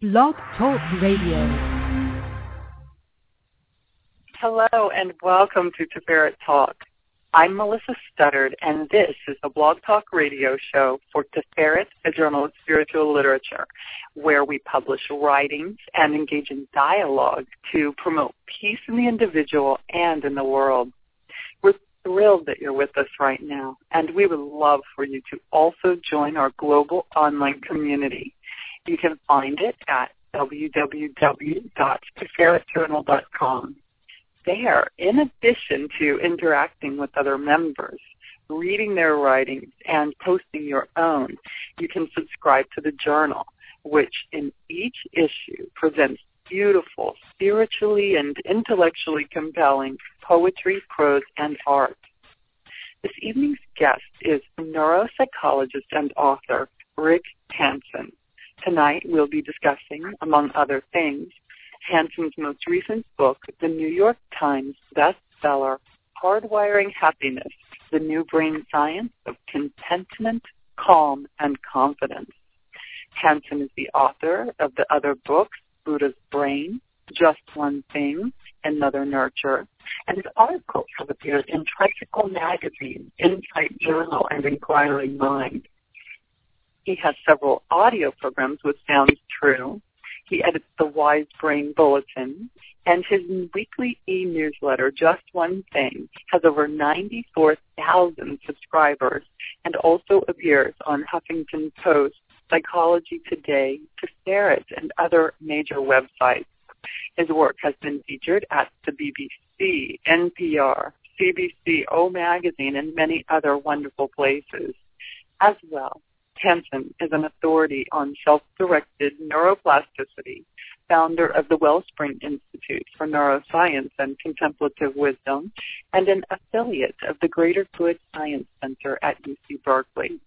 Blog Talk Radio. Hello and welcome to Tiferet Talk. I'm Melissa Studdard and this is the Blog Talk radio show for Tiferet, a journal of spiritual literature, where we publish writings and engage in dialogue to promote peace in the individual and in the world. We're thrilled that you're with us right now and we would love for you to also join our global online community. You can find it at www.tiferetjournal.com. There, in addition to interacting with other members, reading their writings, and posting your own, you can subscribe to the journal, which in each issue presents beautiful, spiritually and intellectually compelling poetry, prose, and art. This evening's guest is neuropsychologist and author Rick Hanson. Tonight we'll be discussing, among other things, Hanson's most recent book, the New York Times bestseller, Hardwiring Happiness, The New Brain Science of Contentment, Calm, and Confidence. Hanson is the author of the other books, Buddha's Brain, Just One Thing, and Mother Nurture, and his articles have appeared in Tricycle Magazine, Insight Journal, and Inquiring Mind. He has several audio programs with Sounds True. He edits the Wise Brain Bulletin, and his weekly e-newsletter, Just One Thing, has over 94,000 subscribers and also appears on Huffington Post, Psychology Today, Tiferet, and other major websites. His work has been featured at the BBC, NPR, CBC, O Magazine, and many other wonderful places. As well, Hanson is an authority on self-directed neuroplasticity, founder of the Wellspring Institute for Neuroscience and Contemplative Wisdom, and an affiliate of the Greater Good Science Center at UC Berkeley.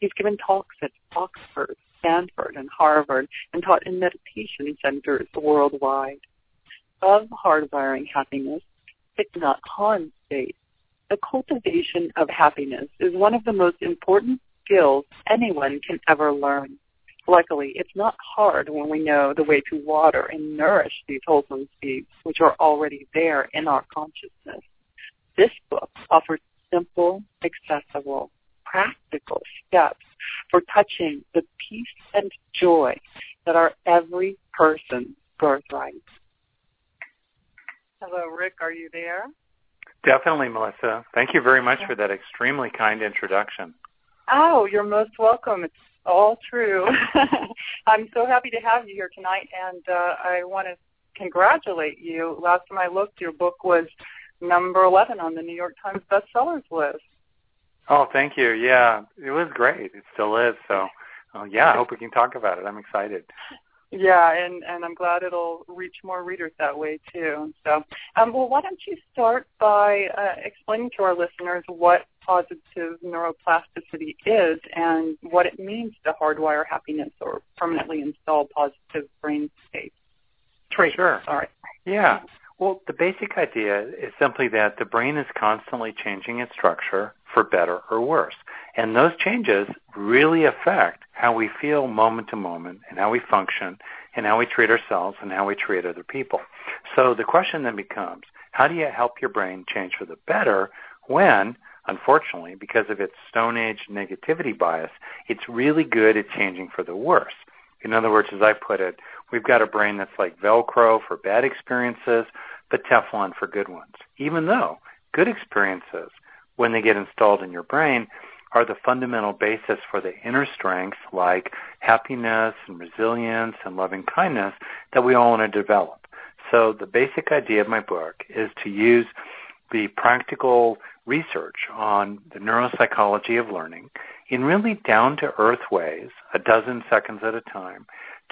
He's given talks at Oxford, Stanford, and Harvard, and taught in meditation centers worldwide. Of hardwiring happiness, Thich Nhat Hanh states, the cultivation of happiness is one of the most important skills anyone can ever learn. Luckily, it's not hard when we know the way to water and nourish these wholesome seeds, which are already there in our consciousness. This book offers simple, accessible, practical steps for touching the peace and joy that are every person's birthright. Hello, Rick. Are you there? Definitely, Melissa. Thank you very much for that extremely kind introduction. Oh, you're most welcome. It's all true. I'm so happy to have you here tonight, and uh, I want to congratulate you. Last time I looked, your book was number 11 on the New York Times bestsellers list. Oh, thank you. Yeah, it was great. It still is. So, uh, yeah, I hope we can talk about it. I'm excited. Yeah, and and I'm glad it'll reach more readers that way too. So, um, well, why don't you start by uh, explaining to our listeners what positive neuroplasticity is and what it means to hardwire happiness or permanently install positive brain states. Traits. Sure. Sorry. Yeah. Well, the basic idea is simply that the brain is constantly changing its structure for better or worse. And those changes really affect how we feel moment to moment and how we function and how we treat ourselves and how we treat other people. So the question then becomes, how do you help your brain change for the better when, unfortunately, because of its Stone Age negativity bias, it's really good at changing for the worse? In other words, as I put it, we've got a brain that's like Velcro for bad experiences, but Teflon for good ones. Even though good experiences, when they get installed in your brain, are the fundamental basis for the inner strengths like happiness and resilience and loving kindness that we all want to develop. So the basic idea of my book is to use the practical research on the neuropsychology of learning in really down-to-earth ways, a dozen seconds at a time,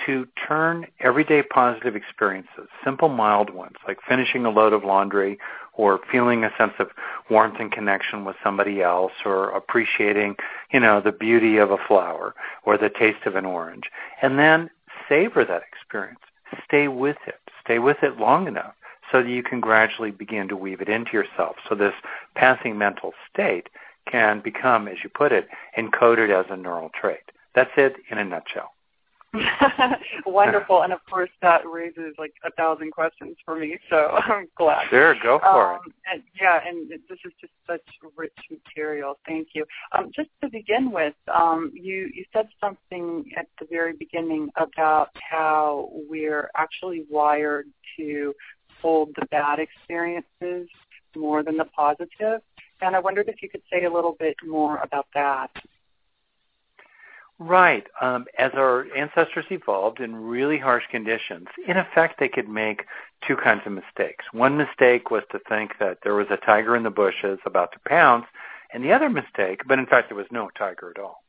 to turn everyday positive experiences, simple mild ones, like finishing a load of laundry or feeling a sense of warmth and connection with somebody else or appreciating, you know, the beauty of a flower or the taste of an orange. And then savor that experience. Stay with it. Stay with it long enough so that you can gradually begin to weave it into yourself. So this passing mental state can become, as you put it, encoded as a neural trait. That's it in a nutshell. Wonderful, and of course that raises like a thousand questions for me. So I'm glad. Sure, go for um, it. And, yeah, and this is just such rich material. Thank you. Um, just to begin with, um, you you said something at the very beginning about how we're actually wired to hold the bad experiences more than the positive, and I wondered if you could say a little bit more about that. Right. Um, as our ancestors evolved in really harsh conditions, in effect, they could make two kinds of mistakes. One mistake was to think that there was a tiger in the bushes about to pounce, and the other mistake, but in fact there was no tiger at all.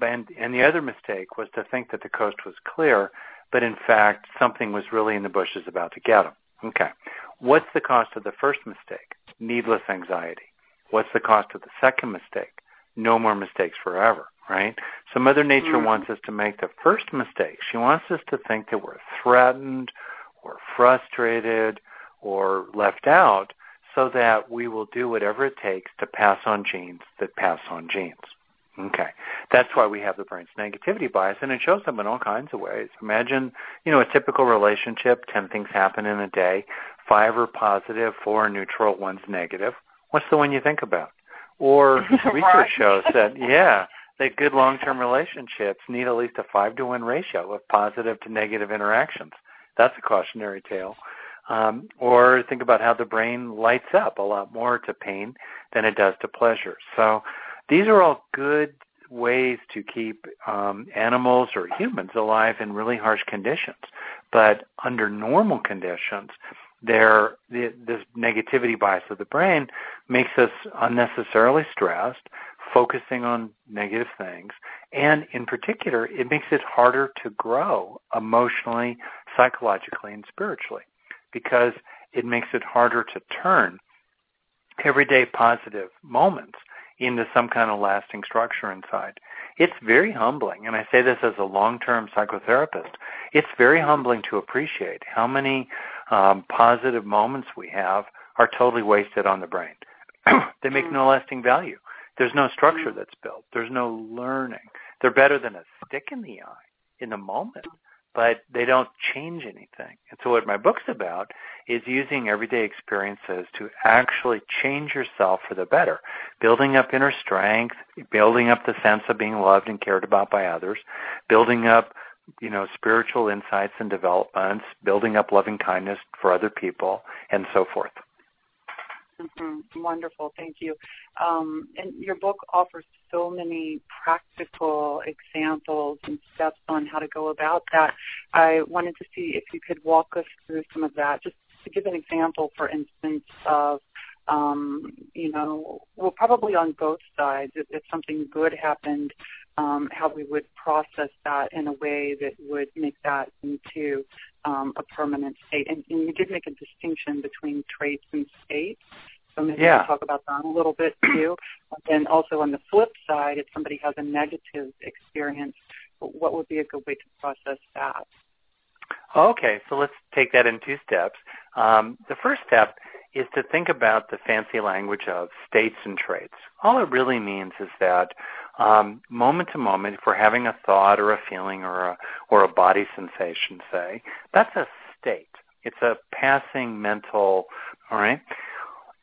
And, and the other mistake was to think that the coast was clear, but in fact something was really in the bushes about to get them. Okay. What's the cost of the first mistake? Needless anxiety. What's the cost of the second mistake? No more mistakes forever right? So Mother Nature mm-hmm. wants us to make the first mistake. She wants us to think that we're threatened or frustrated or left out so that we will do whatever it takes to pass on genes that pass on genes. Okay. That's why we have the brain's negativity bias, and it shows up in all kinds of ways. Imagine, you know, a typical relationship, 10 things happen in a day, five are positive, four are neutral, one's negative. What's the one you think about? Or research shows that, yeah, that good long-term relationships need at least a five to one ratio of positive to negative interactions. That's a cautionary tale. Um, or think about how the brain lights up a lot more to pain than it does to pleasure. So these are all good ways to keep um, animals or humans alive in really harsh conditions. But under normal conditions, there the, this negativity bias of the brain makes us unnecessarily stressed, focusing on negative things. And in particular, it makes it harder to grow emotionally, psychologically, and spiritually because it makes it harder to turn everyday positive moments into some kind of lasting structure inside. It's very humbling, and I say this as a long-term psychotherapist. It's very humbling to appreciate how many um, positive moments we have are totally wasted on the brain. they make no lasting value. There's no structure mm. that's built. There's no learning. They're better than a stick in the eye in the moment, but they don't change anything. And so what my book's about is using everyday experiences to actually change yourself for the better, building up inner strength, building up the sense of being loved and cared about by others, building up you know, spiritual insights and developments, building up loving kindness for other people, and so forth. Mm-hmm. Wonderful, thank you. Um, and your book offers so many practical examples and steps on how to go about that. I wanted to see if you could walk us through some of that. Just to give an example, for instance, of um, you know, well, probably on both sides. If, if something good happened, um, how we would process that in a way that would make that into um, a permanent state. And, and you did make a distinction between traits and states. So maybe yeah. we'll talk about that a little bit too. and also on the flip side, if somebody has a negative experience, what would be a good way to process that? Okay, so let's take that in two steps. Um, the first step is to think about the fancy language of states and traits. All it really means is that um, moment to moment, if we're having a thought or a feeling or a, or a body sensation, say, that's a state. It's a passing mental, all right?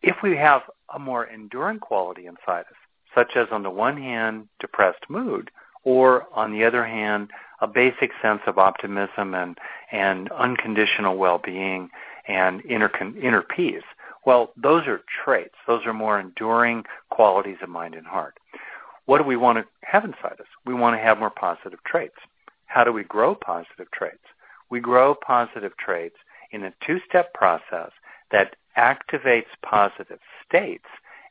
If we have a more enduring quality inside us, such as on the one hand, depressed mood, or on the other hand, a basic sense of optimism and, and unconditional well-being and inner, inner peace, well, those are traits. Those are more enduring qualities of mind and heart. What do we want to have inside us? We want to have more positive traits. How do we grow positive traits? We grow positive traits in a two-step process that activates positive states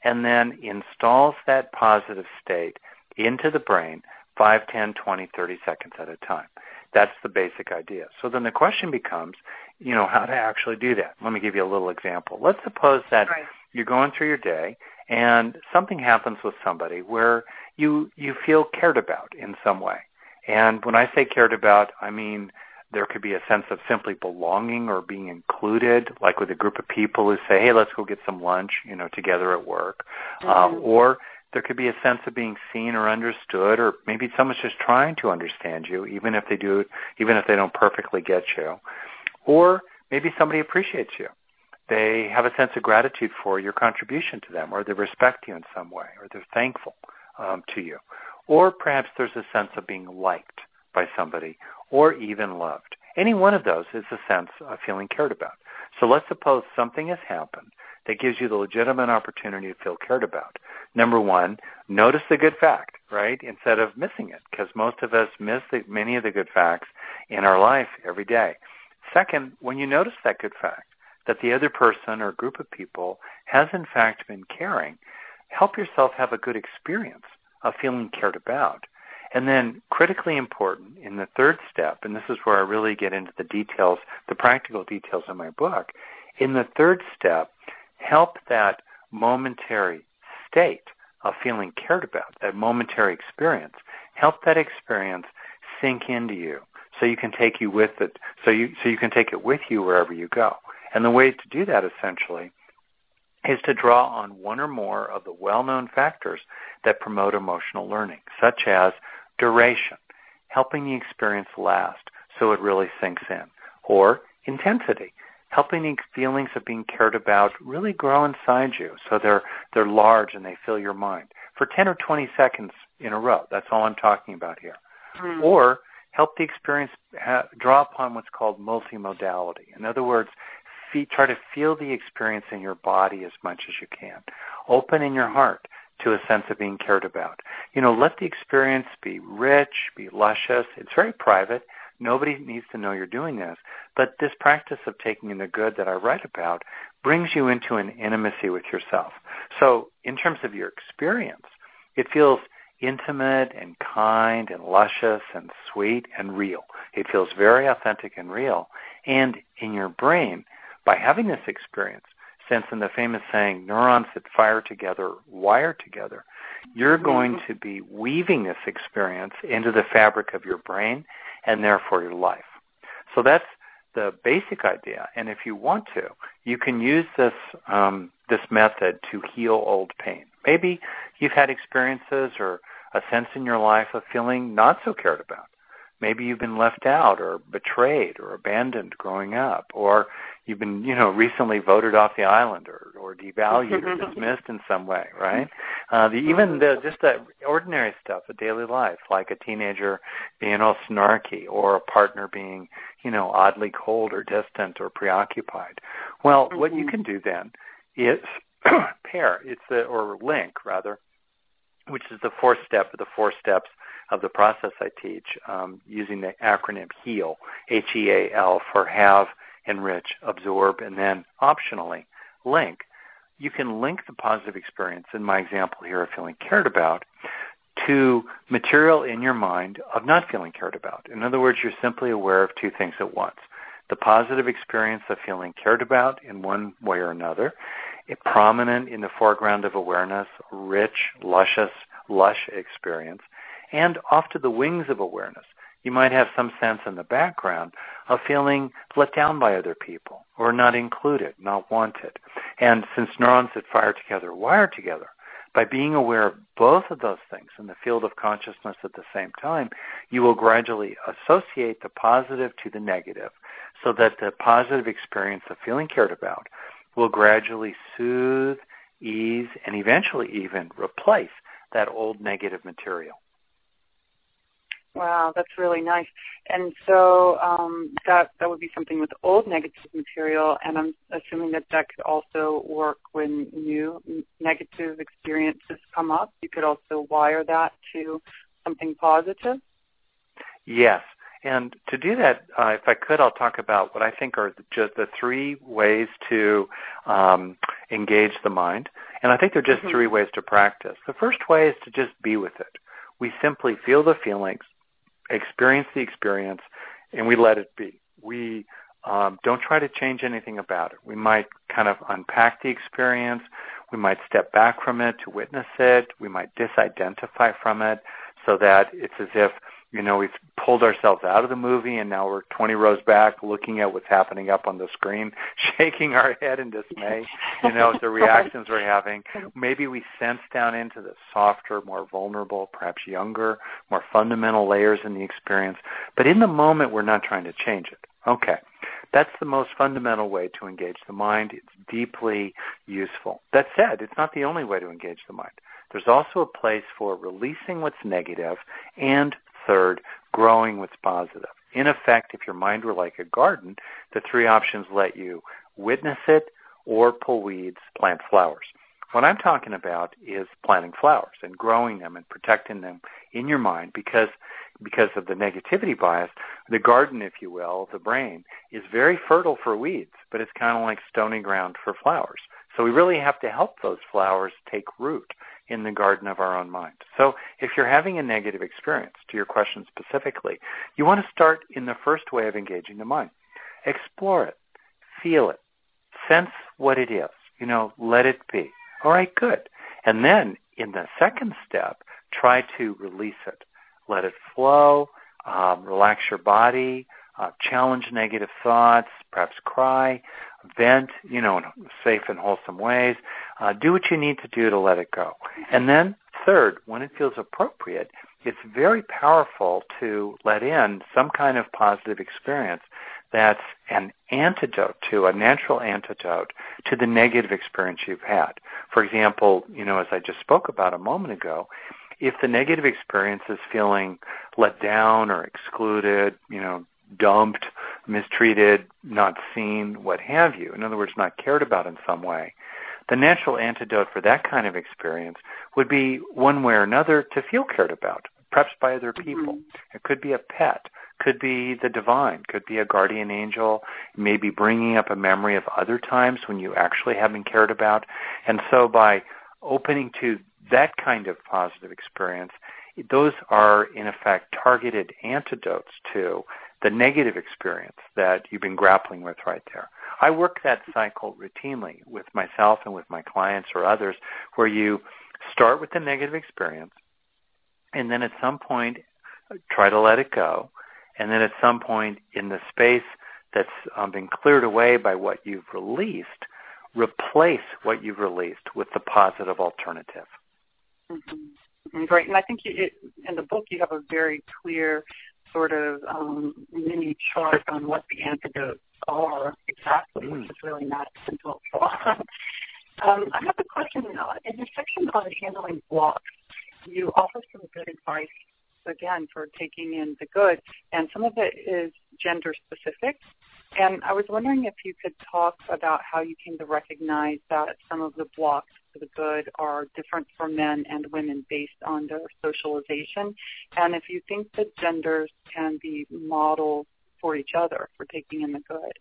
and then installs that positive state into the brain 5, 10, 20, 30 seconds at a time. That's the basic idea. So then the question becomes, you know, how to actually do that. Let me give you a little example. Let's suppose that right. you're going through your day and something happens with somebody where you you feel cared about in some way. And when I say cared about, I mean there could be a sense of simply belonging or being included, like with a group of people who say, "Hey, let's go get some lunch," you know, together at work, uh, mm-hmm. uh, or there could be a sense of being seen or understood, or maybe someone's just trying to understand you, even if they do, even if they don't perfectly get you. Or maybe somebody appreciates you. They have a sense of gratitude for your contribution to them, or they respect you in some way, or they're thankful um, to you. Or perhaps there's a sense of being liked by somebody, or even loved. Any one of those is a sense of feeling cared about. So let's suppose something has happened that gives you the legitimate opportunity to feel cared about. Number one, notice the good fact, right, instead of missing it, because most of us miss the, many of the good facts in our life every day. Second, when you notice that good fact, that the other person or group of people has in fact been caring, help yourself have a good experience of feeling cared about. And then critically important in the third step, and this is where I really get into the details, the practical details of my book, in the third step, help that momentary state of feeling cared about, that momentary experience, help that experience sink into you so you can take you with it so you so you can take it with you wherever you go. And the way to do that essentially is to draw on one or more of the well-known factors that promote emotional learning, such as duration, helping the experience last so it really sinks in, or intensity, helping the feelings of being cared about really grow inside you so they're they're large and they fill your mind for 10 or 20 seconds in a row. That's all I'm talking about here. Mm. Or help the experience ha- draw upon what's called multimodality. In other words, fe- try to feel the experience in your body as much as you can. Open in your heart to a sense of being cared about. You know, let the experience be rich, be luscious. It's very private. Nobody needs to know you're doing this. But this practice of taking in the good that I write about brings you into an intimacy with yourself. So in terms of your experience, it feels intimate and kind and luscious and sweet and real. It feels very authentic and real. And in your brain, by having this experience, since in the famous saying, neurons that fire together wire together, you're mm-hmm. going to be weaving this experience into the fabric of your brain and therefore your life. So that's the basic idea. And if you want to, you can use this um, this method to heal old pain. Maybe you've had experiences or a sense in your life of feeling not so cared about. Maybe you've been left out or betrayed or abandoned growing up, or you've been, you know, recently voted off the island or, or devalued or dismissed in some way, right? Uh, the, even the, just the ordinary stuff of daily life, like a teenager being all snarky or a partner being, you know, oddly cold or distant or preoccupied. Well, mm-hmm. what you mm-hmm. can do then is pair, it's the, or link rather, which is the fourth step of the four steps of the process I teach um, using the acronym HEAL, H-E-A-L, for have, enrich, absorb, and then optionally link. You can link the positive experience, in my example here of feeling cared about, to material in your mind of not feeling cared about. In other words, you're simply aware of two things at once. The positive experience of feeling cared about in one way or another, prominent in the foreground of awareness, rich, luscious, lush experience, and off to the wings of awareness. You might have some sense in the background of feeling let down by other people or not included, not wanted. And since neurons that fire together wire together, by being aware of both of those things in the field of consciousness at the same time, you will gradually associate the positive to the negative so that the positive experience of feeling cared about will gradually soothe, ease, and eventually even replace that old negative material. Wow, that's really nice. And so um, that that would be something with old negative material, and I'm assuming that that could also work when new negative experiences come up. You could also wire that to something positive. Yes, and to do that, uh, if I could, I'll talk about what I think are just the three ways to um, engage the mind. And I think they're just mm-hmm. three ways to practice. The first way is to just be with it. We simply feel the feelings, experience the experience, and we let it be. We um, don't try to change anything about it. We might kind of unpack the experience. We might step back from it to witness it. We might disidentify from it so that it's as if you know, we've pulled ourselves out of the movie and now we're 20 rows back looking at what's happening up on the screen, shaking our head in dismay, you know, at the reactions we're having. Maybe we sense down into the softer, more vulnerable, perhaps younger, more fundamental layers in the experience. But in the moment, we're not trying to change it. Okay. That's the most fundamental way to engage the mind. It's deeply useful. That said, it's not the only way to engage the mind. There's also a place for releasing what's negative and third, growing what's positive. In effect, if your mind were like a garden, the three options let you witness it or pull weeds, plant flowers. What I'm talking about is planting flowers and growing them and protecting them in your mind because because of the negativity bias, the garden, if you will, the brain is very fertile for weeds, but it's kind of like stony ground for flowers. So we really have to help those flowers take root in the garden of our own mind. So if you're having a negative experience, to your question specifically, you want to start in the first way of engaging the mind. Explore it. Feel it. Sense what it is. You know, let it be. All right, good. And then in the second step, try to release it. Let it flow. Um, relax your body. Uh, challenge negative thoughts. Perhaps cry vent, you know, in safe and wholesome ways. Uh, do what you need to do to let it go. And then third, when it feels appropriate, it's very powerful to let in some kind of positive experience that's an antidote to, a natural antidote to the negative experience you've had. For example, you know, as I just spoke about a moment ago, if the negative experience is feeling let down or excluded, you know, dumped, mistreated, not seen, what have you. In other words, not cared about in some way. The natural antidote for that kind of experience would be one way or another to feel cared about, perhaps by other mm-hmm. people. Mm-hmm. It could be a pet, could be the divine, could be a guardian angel, maybe bringing up a memory of other times when you actually have been cared about. And so by opening to that kind of positive experience, those are in effect targeted antidotes to the negative experience that you've been grappling with right there. I work that cycle routinely with myself and with my clients or others where you start with the negative experience and then at some point try to let it go and then at some point in the space that's um, been cleared away by what you've released, replace what you've released with the positive alternative. Mm-hmm. Great, and I think you, it, in the book you have a very clear sort of um, mini chart on what the antidotes are exactly, which is really not simple. um, I have a question. Uh, in the section on handling blocks, you offer some good advice again for taking in the good, and some of it is gender specific. And I was wondering if you could talk about how you came to recognize that some of the blocks for the good are different for men and women based on their socialization, and if you think that genders can be models for each other for taking in the good.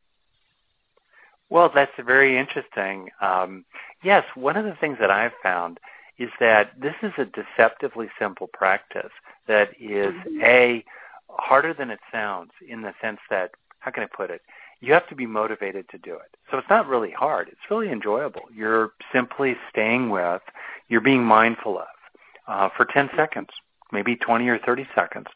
Well, that's very interesting. Um, yes, one of the things that I've found is that this is a deceptively simple practice that is mm-hmm. a harder than it sounds in the sense that how can I put it? You have to be motivated to do it. So it's not really hard. It's really enjoyable. You're simply staying with, you're being mindful of uh, for 10 seconds, maybe 20 or 30 seconds,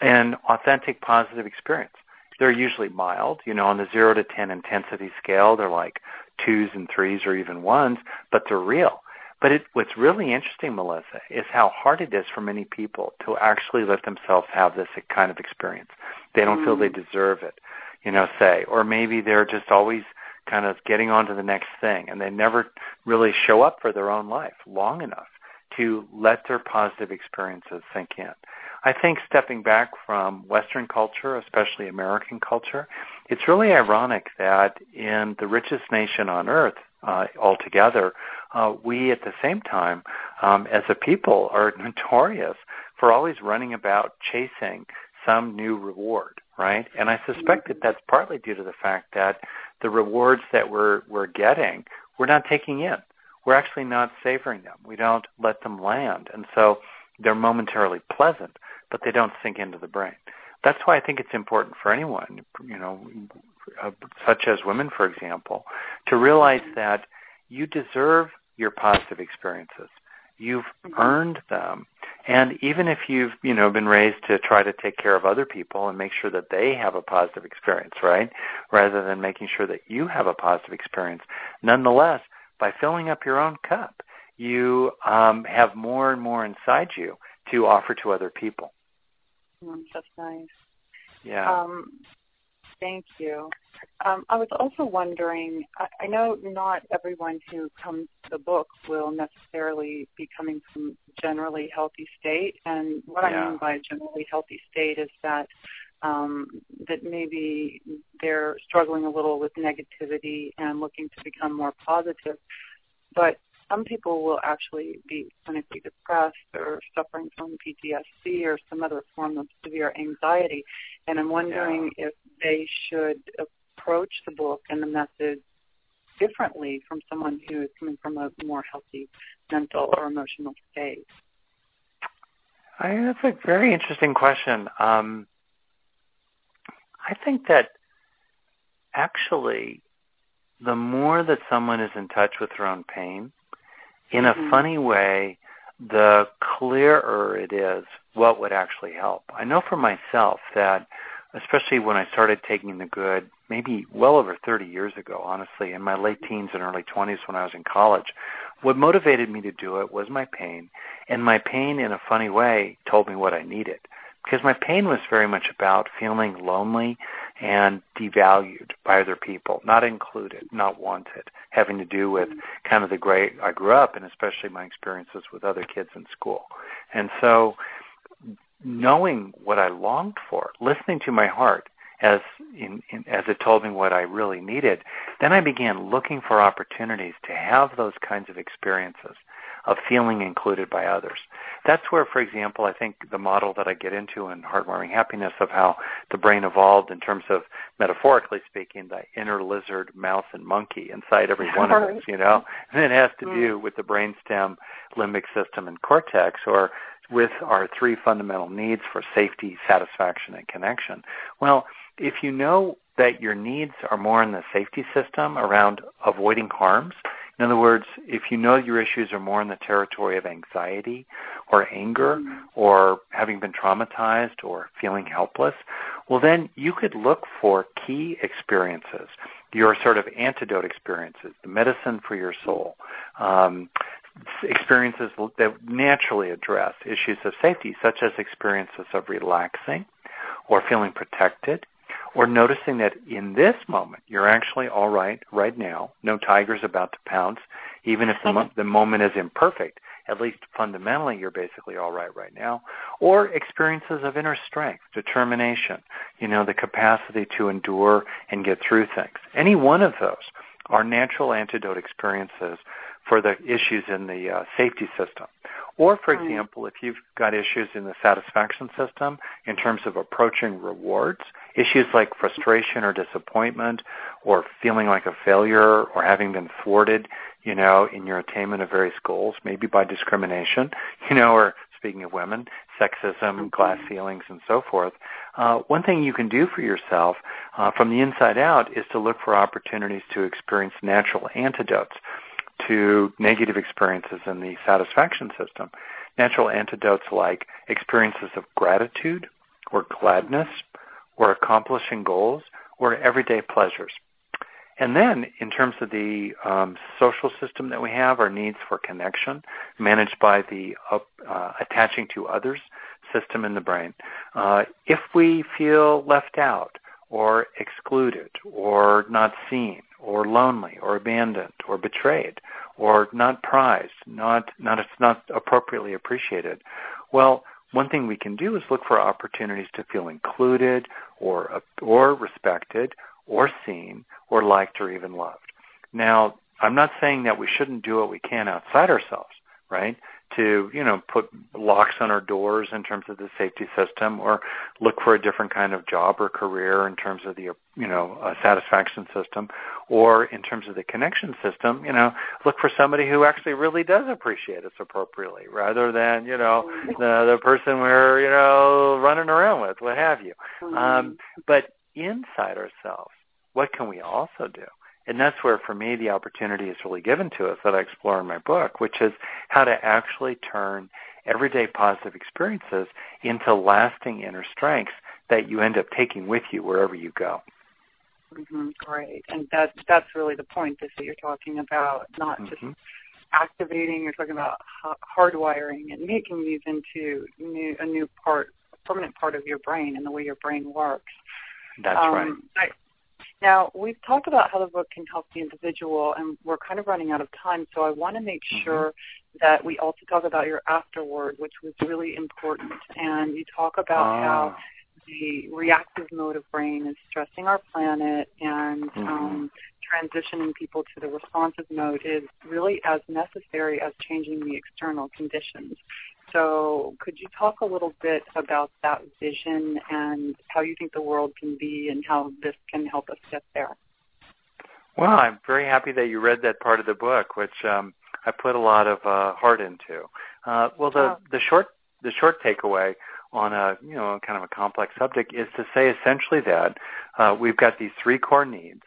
an authentic positive experience. They're usually mild, you know, on the 0 to 10 intensity scale, they're like twos and threes or even ones, but they're real. But it, what's really interesting, Melissa, is how hard it is for many people to actually let themselves have this kind of experience. They don't mm. feel they deserve it you know, say, or maybe they're just always kind of getting on to the next thing and they never really show up for their own life long enough to let their positive experiences sink in. I think stepping back from Western culture, especially American culture, it's really ironic that in the richest nation on earth uh, altogether, uh, we at the same time, um, as a people, are notorious for always running about chasing some new reward right? And I suspect that that's partly due to the fact that the rewards that we're we're getting, we're not taking in. We're actually not savoring them. We don't let them land, and so they're momentarily pleasant, but they don't sink into the brain. That's why I think it's important for anyone, you know, uh, such as women, for example, to realize that you deserve your positive experiences. You've mm-hmm. earned them. And even if you've, you know, been raised to try to take care of other people and make sure that they have a positive experience, right? Rather than making sure that you have a positive experience. Nonetheless, by filling up your own cup, you um, have more and more inside you to offer to other people. Mm, that's nice. Yeah. Um, thank you. Um, I was also wondering, I, know not everyone who comes to the book will necessarily be coming from a generally healthy state. And what yeah. I mean by generally healthy state is that um, that maybe they're struggling a little with negativity and looking to become more positive. But some people will actually be clinically depressed or suffering from PTSD or some other form of severe anxiety. And I'm wondering yeah. if they should approach the book and the message differently from someone who is coming from a more healthy mental or emotional state? I, that's a very interesting question. Um, I think that actually the more that someone is in touch with their own pain, in mm-hmm. a funny way, the clearer it is what would actually help. I know for myself that especially when I started taking the good, maybe well over 30 years ago, honestly, in my late teens and early 20s when I was in college. What motivated me to do it was my pain, and my pain in a funny way told me what I needed. Because my pain was very much about feeling lonely and devalued by other people, not included, not wanted, having to do with kind of the great I grew up and especially my experiences with other kids in school. And so knowing what I longed for, listening to my heart as in, in, as it told me what I really needed, then I began looking for opportunities to have those kinds of experiences of feeling included by others. That's where, for example, I think the model that I get into in Hardwiring Happiness of how the brain evolved in terms of, metaphorically speaking, the inner lizard, mouse, and monkey inside every one of us, you know? And it has to do mm. with the brainstem, limbic system, and cortex, or with our three fundamental needs for safety, satisfaction, and connection. Well, if you know that your needs are more in the safety system around avoiding harms, in other words, if you know your issues are more in the territory of anxiety or anger mm-hmm. or having been traumatized or feeling helpless, well then you could look for key experiences, your sort of antidote experiences, the medicine for your soul, um, experiences that naturally address issues of safety, such as experiences of relaxing or feeling protected or noticing that in this moment you're actually all right right now. No tiger's about to pounce, even if the, mo- the moment is imperfect. At least fundamentally, you're basically all right right now. Or experiences of inner strength, determination, you know, the capacity to endure and get through things. Any one of those are natural antidote experiences for the issues in the uh, safety system. Or, for example, if you've got issues in the satisfaction system in terms of approaching rewards, issues like frustration or disappointment or feeling like a failure or having been thwarted, you know, in your attainment of various goals, maybe by discrimination, you know, or speaking of women, sexism, mm-hmm. glass ceilings, and so forth. Uh, one thing you can do for yourself uh, from the inside out is to look for opportunities to experience natural antidotes to negative experiences in the satisfaction system. Natural antidotes like experiences of gratitude or gladness or accomplishing goals or everyday pleasures. And then in terms of the um, social system that we have, our needs for connection managed by the uh, attaching to others system in the brain. Uh, if we feel left out or excluded or not seen or lonely or abandoned or betrayed or not prized, not not it's not appropriately appreciated. Well, one thing we can do is look for opportunities to feel included or or respected or seen or liked or even loved. Now, I'm not saying that we shouldn't do what we can outside ourselves, right? To you know put locks on our doors in terms of the safety system or look for a different kind of job or career in terms of the you know uh, satisfaction system or in terms of the connection system you know look for somebody who actually really does appreciate us appropriately rather than you know the the person we're you know running around with what have you. Um but inside ourselves what can we also do And that's where, for me, the opportunity is really given to us that I explore in my book, which is how to actually turn everyday positive experiences into lasting inner strengths that you end up taking with you wherever you go. Mm-hmm, great, and that that's really the point. Is that you're talking about not mm-hmm. just activating. You're talking about hardwiring and making these into new, a new part, permanent part of your brain and the way your brain works. That's um, right. Now, we've talked about how the book can help the individual, and we're kind of running out of time, so I want to make mm-hmm. sure that we also talk about your afterward, which was really important. And you talk about ah. how the reactive mode of brain is stressing our planet and mm-hmm. um, transitioning people to the responsive mode is really as necessary as changing the external conditions. So could you talk a little bit about that vision and how you think the world can be and how this can help us get there? Well, I'm very happy that you read that part of the book, which um, I put a lot of uh, heart into. Uh, well, the, the short the short takeaway on a you know kind of a complex subject is to say essentially that uh, we've got these three core needs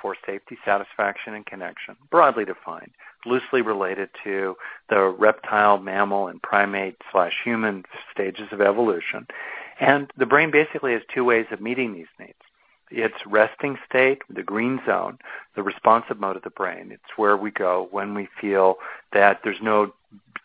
for safety, satisfaction, and connection, broadly defined, loosely related to the reptile, mammal, and primate slash human stages of evolution. And the brain basically has two ways of meeting these needs. Its resting state, the green zone, the responsive mode of the brain. It's where we go when we feel that there's no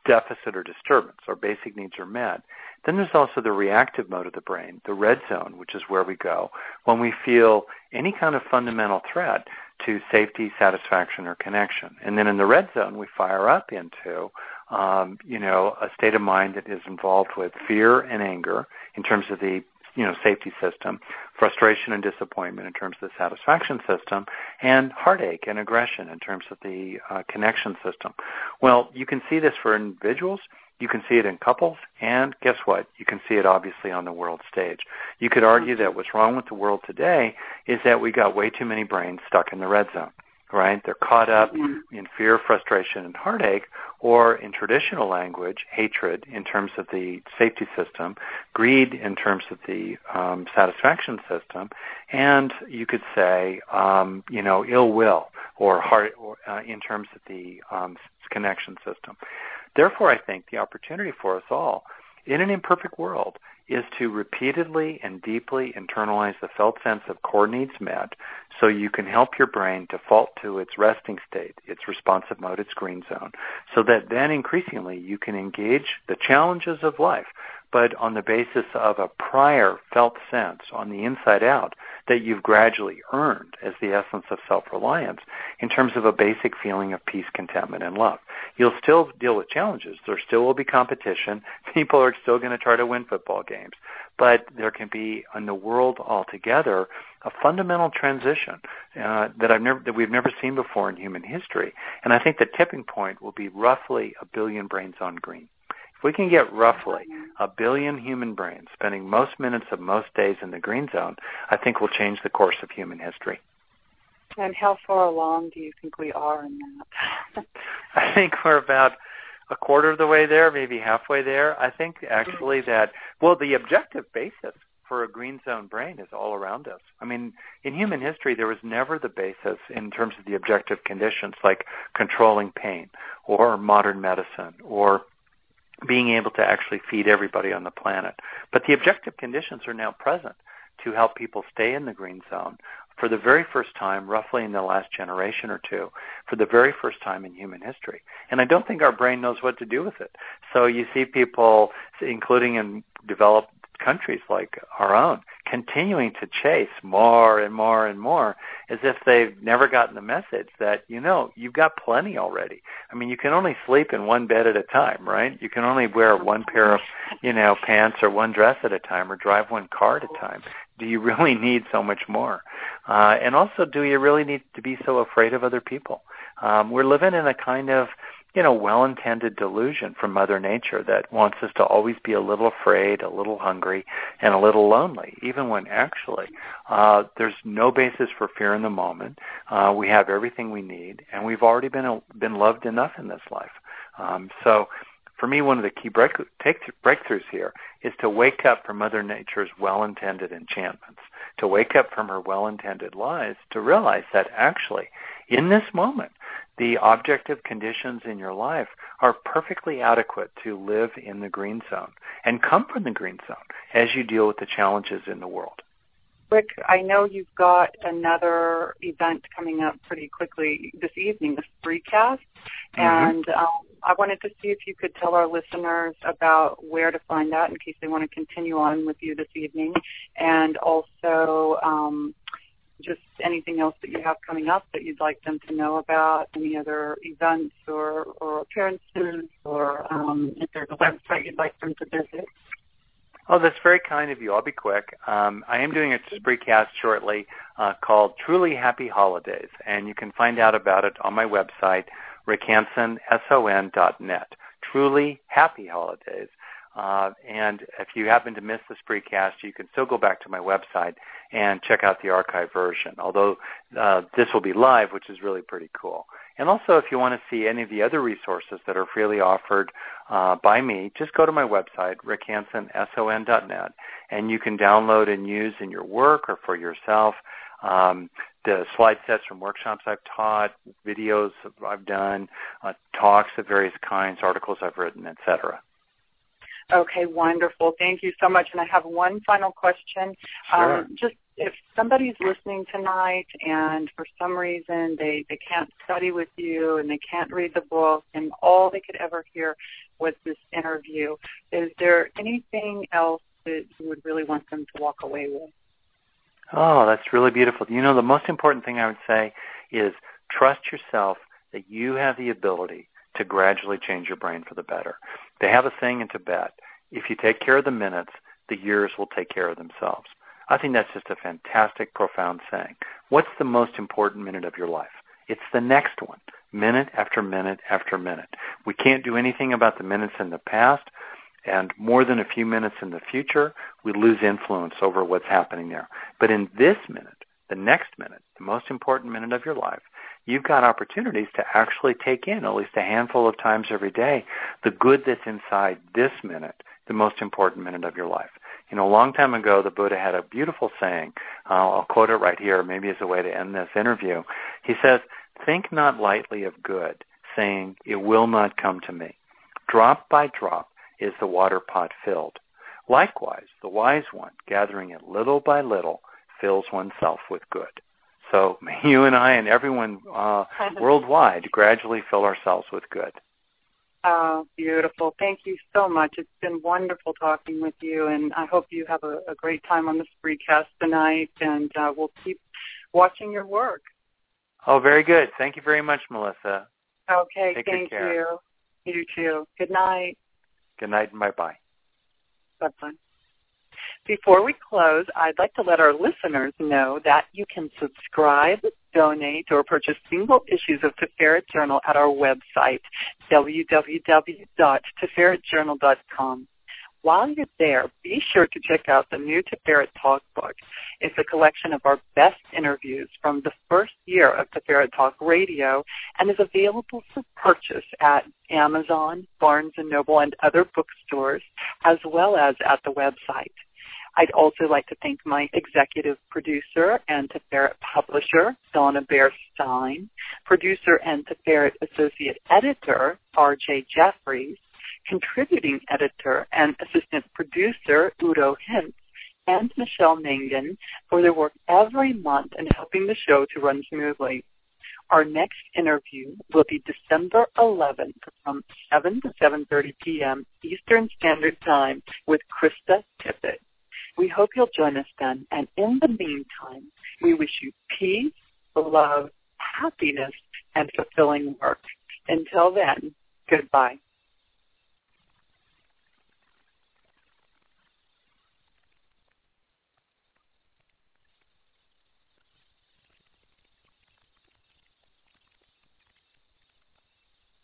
deficit or disturbance. Our basic needs are met. Then there's also the reactive mode of the brain, the red zone, which is where we go when we feel any kind of fundamental threat to safety, satisfaction, or connection. And then in the red zone, we fire up into, um, you know, a state of mind that is involved with fear and anger in terms of the you know, safety system, frustration and disappointment in terms of the satisfaction system, and heartache and aggression in terms of the uh, connection system. Well, you can see this for individuals. You can see it in couples, and guess what? You can see it obviously on the world stage. You could argue that what's wrong with the world today is that we got way too many brains stuck in the red zone, right? They're caught up mm-hmm. in fear, frustration, and heartache, or in traditional language, hatred in terms of the safety system, greed in terms of the um, satisfaction system, and you could say, um, you know, ill will or heart or, uh, in terms of the um, connection system. Therefore, I think the opportunity for us all in an imperfect world is to repeatedly and deeply internalize the felt sense of core needs met so you can help your brain default to its resting state, its responsive mode, its green zone, so that then increasingly you can engage the challenges of life, but on the basis of a prior felt sense on the inside out that you've gradually earned as the essence of self-reliance in terms of a basic feeling of peace, contentment, and love. You'll still deal with challenges. There still will be competition. People are still going to try to win football games. But there can be in the world altogether a fundamental transition uh, that I've never that we've never seen before in human history. And I think the tipping point will be roughly a billion brains on green. If we can get roughly a billion human brains spending most minutes of most days in the green zone, I think we'll change the course of human history. And how far along do you think we are in that? I think we're about a quarter of the way there, maybe halfway there. I think actually mm-hmm. that, well, the objective basis for a green zone brain is all around us. I mean, in human history, there was never the basis in terms of the objective conditions like controlling pain or modern medicine or being able to actually feed everybody on the planet. But the objective conditions are now present to help people stay in the green zone for the very first time, roughly in the last generation or two, for the very first time in human history. And I don't think our brain knows what to do with it. So you see people, including in developed countries like our own continuing to chase more and more and more as if they've never gotten the message that, you know, you've got plenty already. I mean, you can only sleep in one bed at a time, right? You can only wear one pair of, you know, pants or one dress at a time or drive one car at a time. Do you really need so much more? Uh, and also, do you really need to be so afraid of other people? Um, we're living in a kind of you know, well-intended delusion from Mother Nature that wants us to always be a little afraid, a little hungry, and a little lonely, even when actually uh, there's no basis for fear in the moment. Uh, we have everything we need, and we've already been been loved enough in this life. Um, so, for me, one of the key break, take, breakthroughs here is to wake up from Mother Nature's well-intended enchantments to wake up from her well-intended lies to realize that actually, in this moment, the objective conditions in your life are perfectly adequate to live in the green zone and come from the green zone as you deal with the challenges in the world. Rick, I know you've got another event coming up pretty quickly this evening, the Spreecast, mm-hmm. and um, I wanted to see if you could tell our listeners about where to find that in case they want to continue on with you this evening, and also um, just anything else that you have coming up that you'd like them to know about, any other events or, or appearances, or um, if there's a website you'd like them to visit. Oh, that's very kind of you. I'll be quick. Um, I am doing a Spreecast shortly uh, called Truly Happy Holidays, and you can find out about it on my website, rickhanson.net. Truly Happy Holidays. Uh, and if you happen to miss the Spreecast, you can still go back to my website and check out the archive version, although uh, this will be live, which is really pretty cool. And also, if you want to see any of the other resources that are freely offered uh, by me, just go to my website, rickhanson.son.net, and you can download and use in your work or for yourself um, the slide sets from workshops I've taught, videos I've done, uh, talks of various kinds, articles I've written, etc. Okay, wonderful. Thank you so much. And I have one final question. Sure. Um, just if somebody's listening tonight and for some reason they, they can't study with you and they can't read the book and all they could ever hear was this interview, is there anything else that you would really want them to walk away with? Oh, that's really beautiful. You know, the most important thing I would say is trust yourself that you have the ability to gradually change your brain for the better. They have a saying in Tibet, if you take care of the minutes, the years will take care of themselves. I think that's just a fantastic, profound saying. What's the most important minute of your life? It's the next one, minute after minute after minute. We can't do anything about the minutes in the past, and more than a few minutes in the future, we lose influence over what's happening there. But in this minute, the next minute, the most important minute of your life, you've got opportunities to actually take in at least a handful of times every day the good that's inside this minute, the most important minute of your life. You know, a long time ago, the Buddha had a beautiful saying. Uh, I'll quote it right here, maybe as a way to end this interview. He says, think not lightly of good, saying, it will not come to me. Drop by drop is the water pot filled. Likewise, the wise one, gathering it little by little, fills oneself with good. So you and I and everyone uh, worldwide gradually fill ourselves with good. Oh, beautiful. Thank you so much. It's been wonderful talking with you, and I hope you have a, a great time on the Spreecast tonight, and uh, we'll keep watching your work. Oh, very good. Thank you very much, Melissa. Okay, Take thank you. You too. Good night. Good night and bye-bye. Bye-bye. Before we close, I'd like to let our listeners know that you can subscribe, donate, or purchase single issues of Tiferet Journal at our website, www.tiferetjournal.com. While you're there, be sure to check out the new Tiferet Talk book. It's a collection of our best interviews from the first year of Tiferet Talk Radio and is available for purchase at Amazon, Barnes & Noble, and other bookstores, as well as at the website. I'd also like to thank my executive producer and Tiferet publisher, Donna Baier Stein, producer and Tiferet associate editor, R.J. Jeffries, contributing editor and assistant producer, Udo Hintz, and Michelle Mangan for their work every month in helping the show to run smoothly. Our next interview will be December 11th from 7 to 7.30 p.m. Eastern Standard Time with Krista Tippett. We hope you'll join us then. And in the meantime, we wish you peace, love, happiness, and fulfilling work. Until then, goodbye.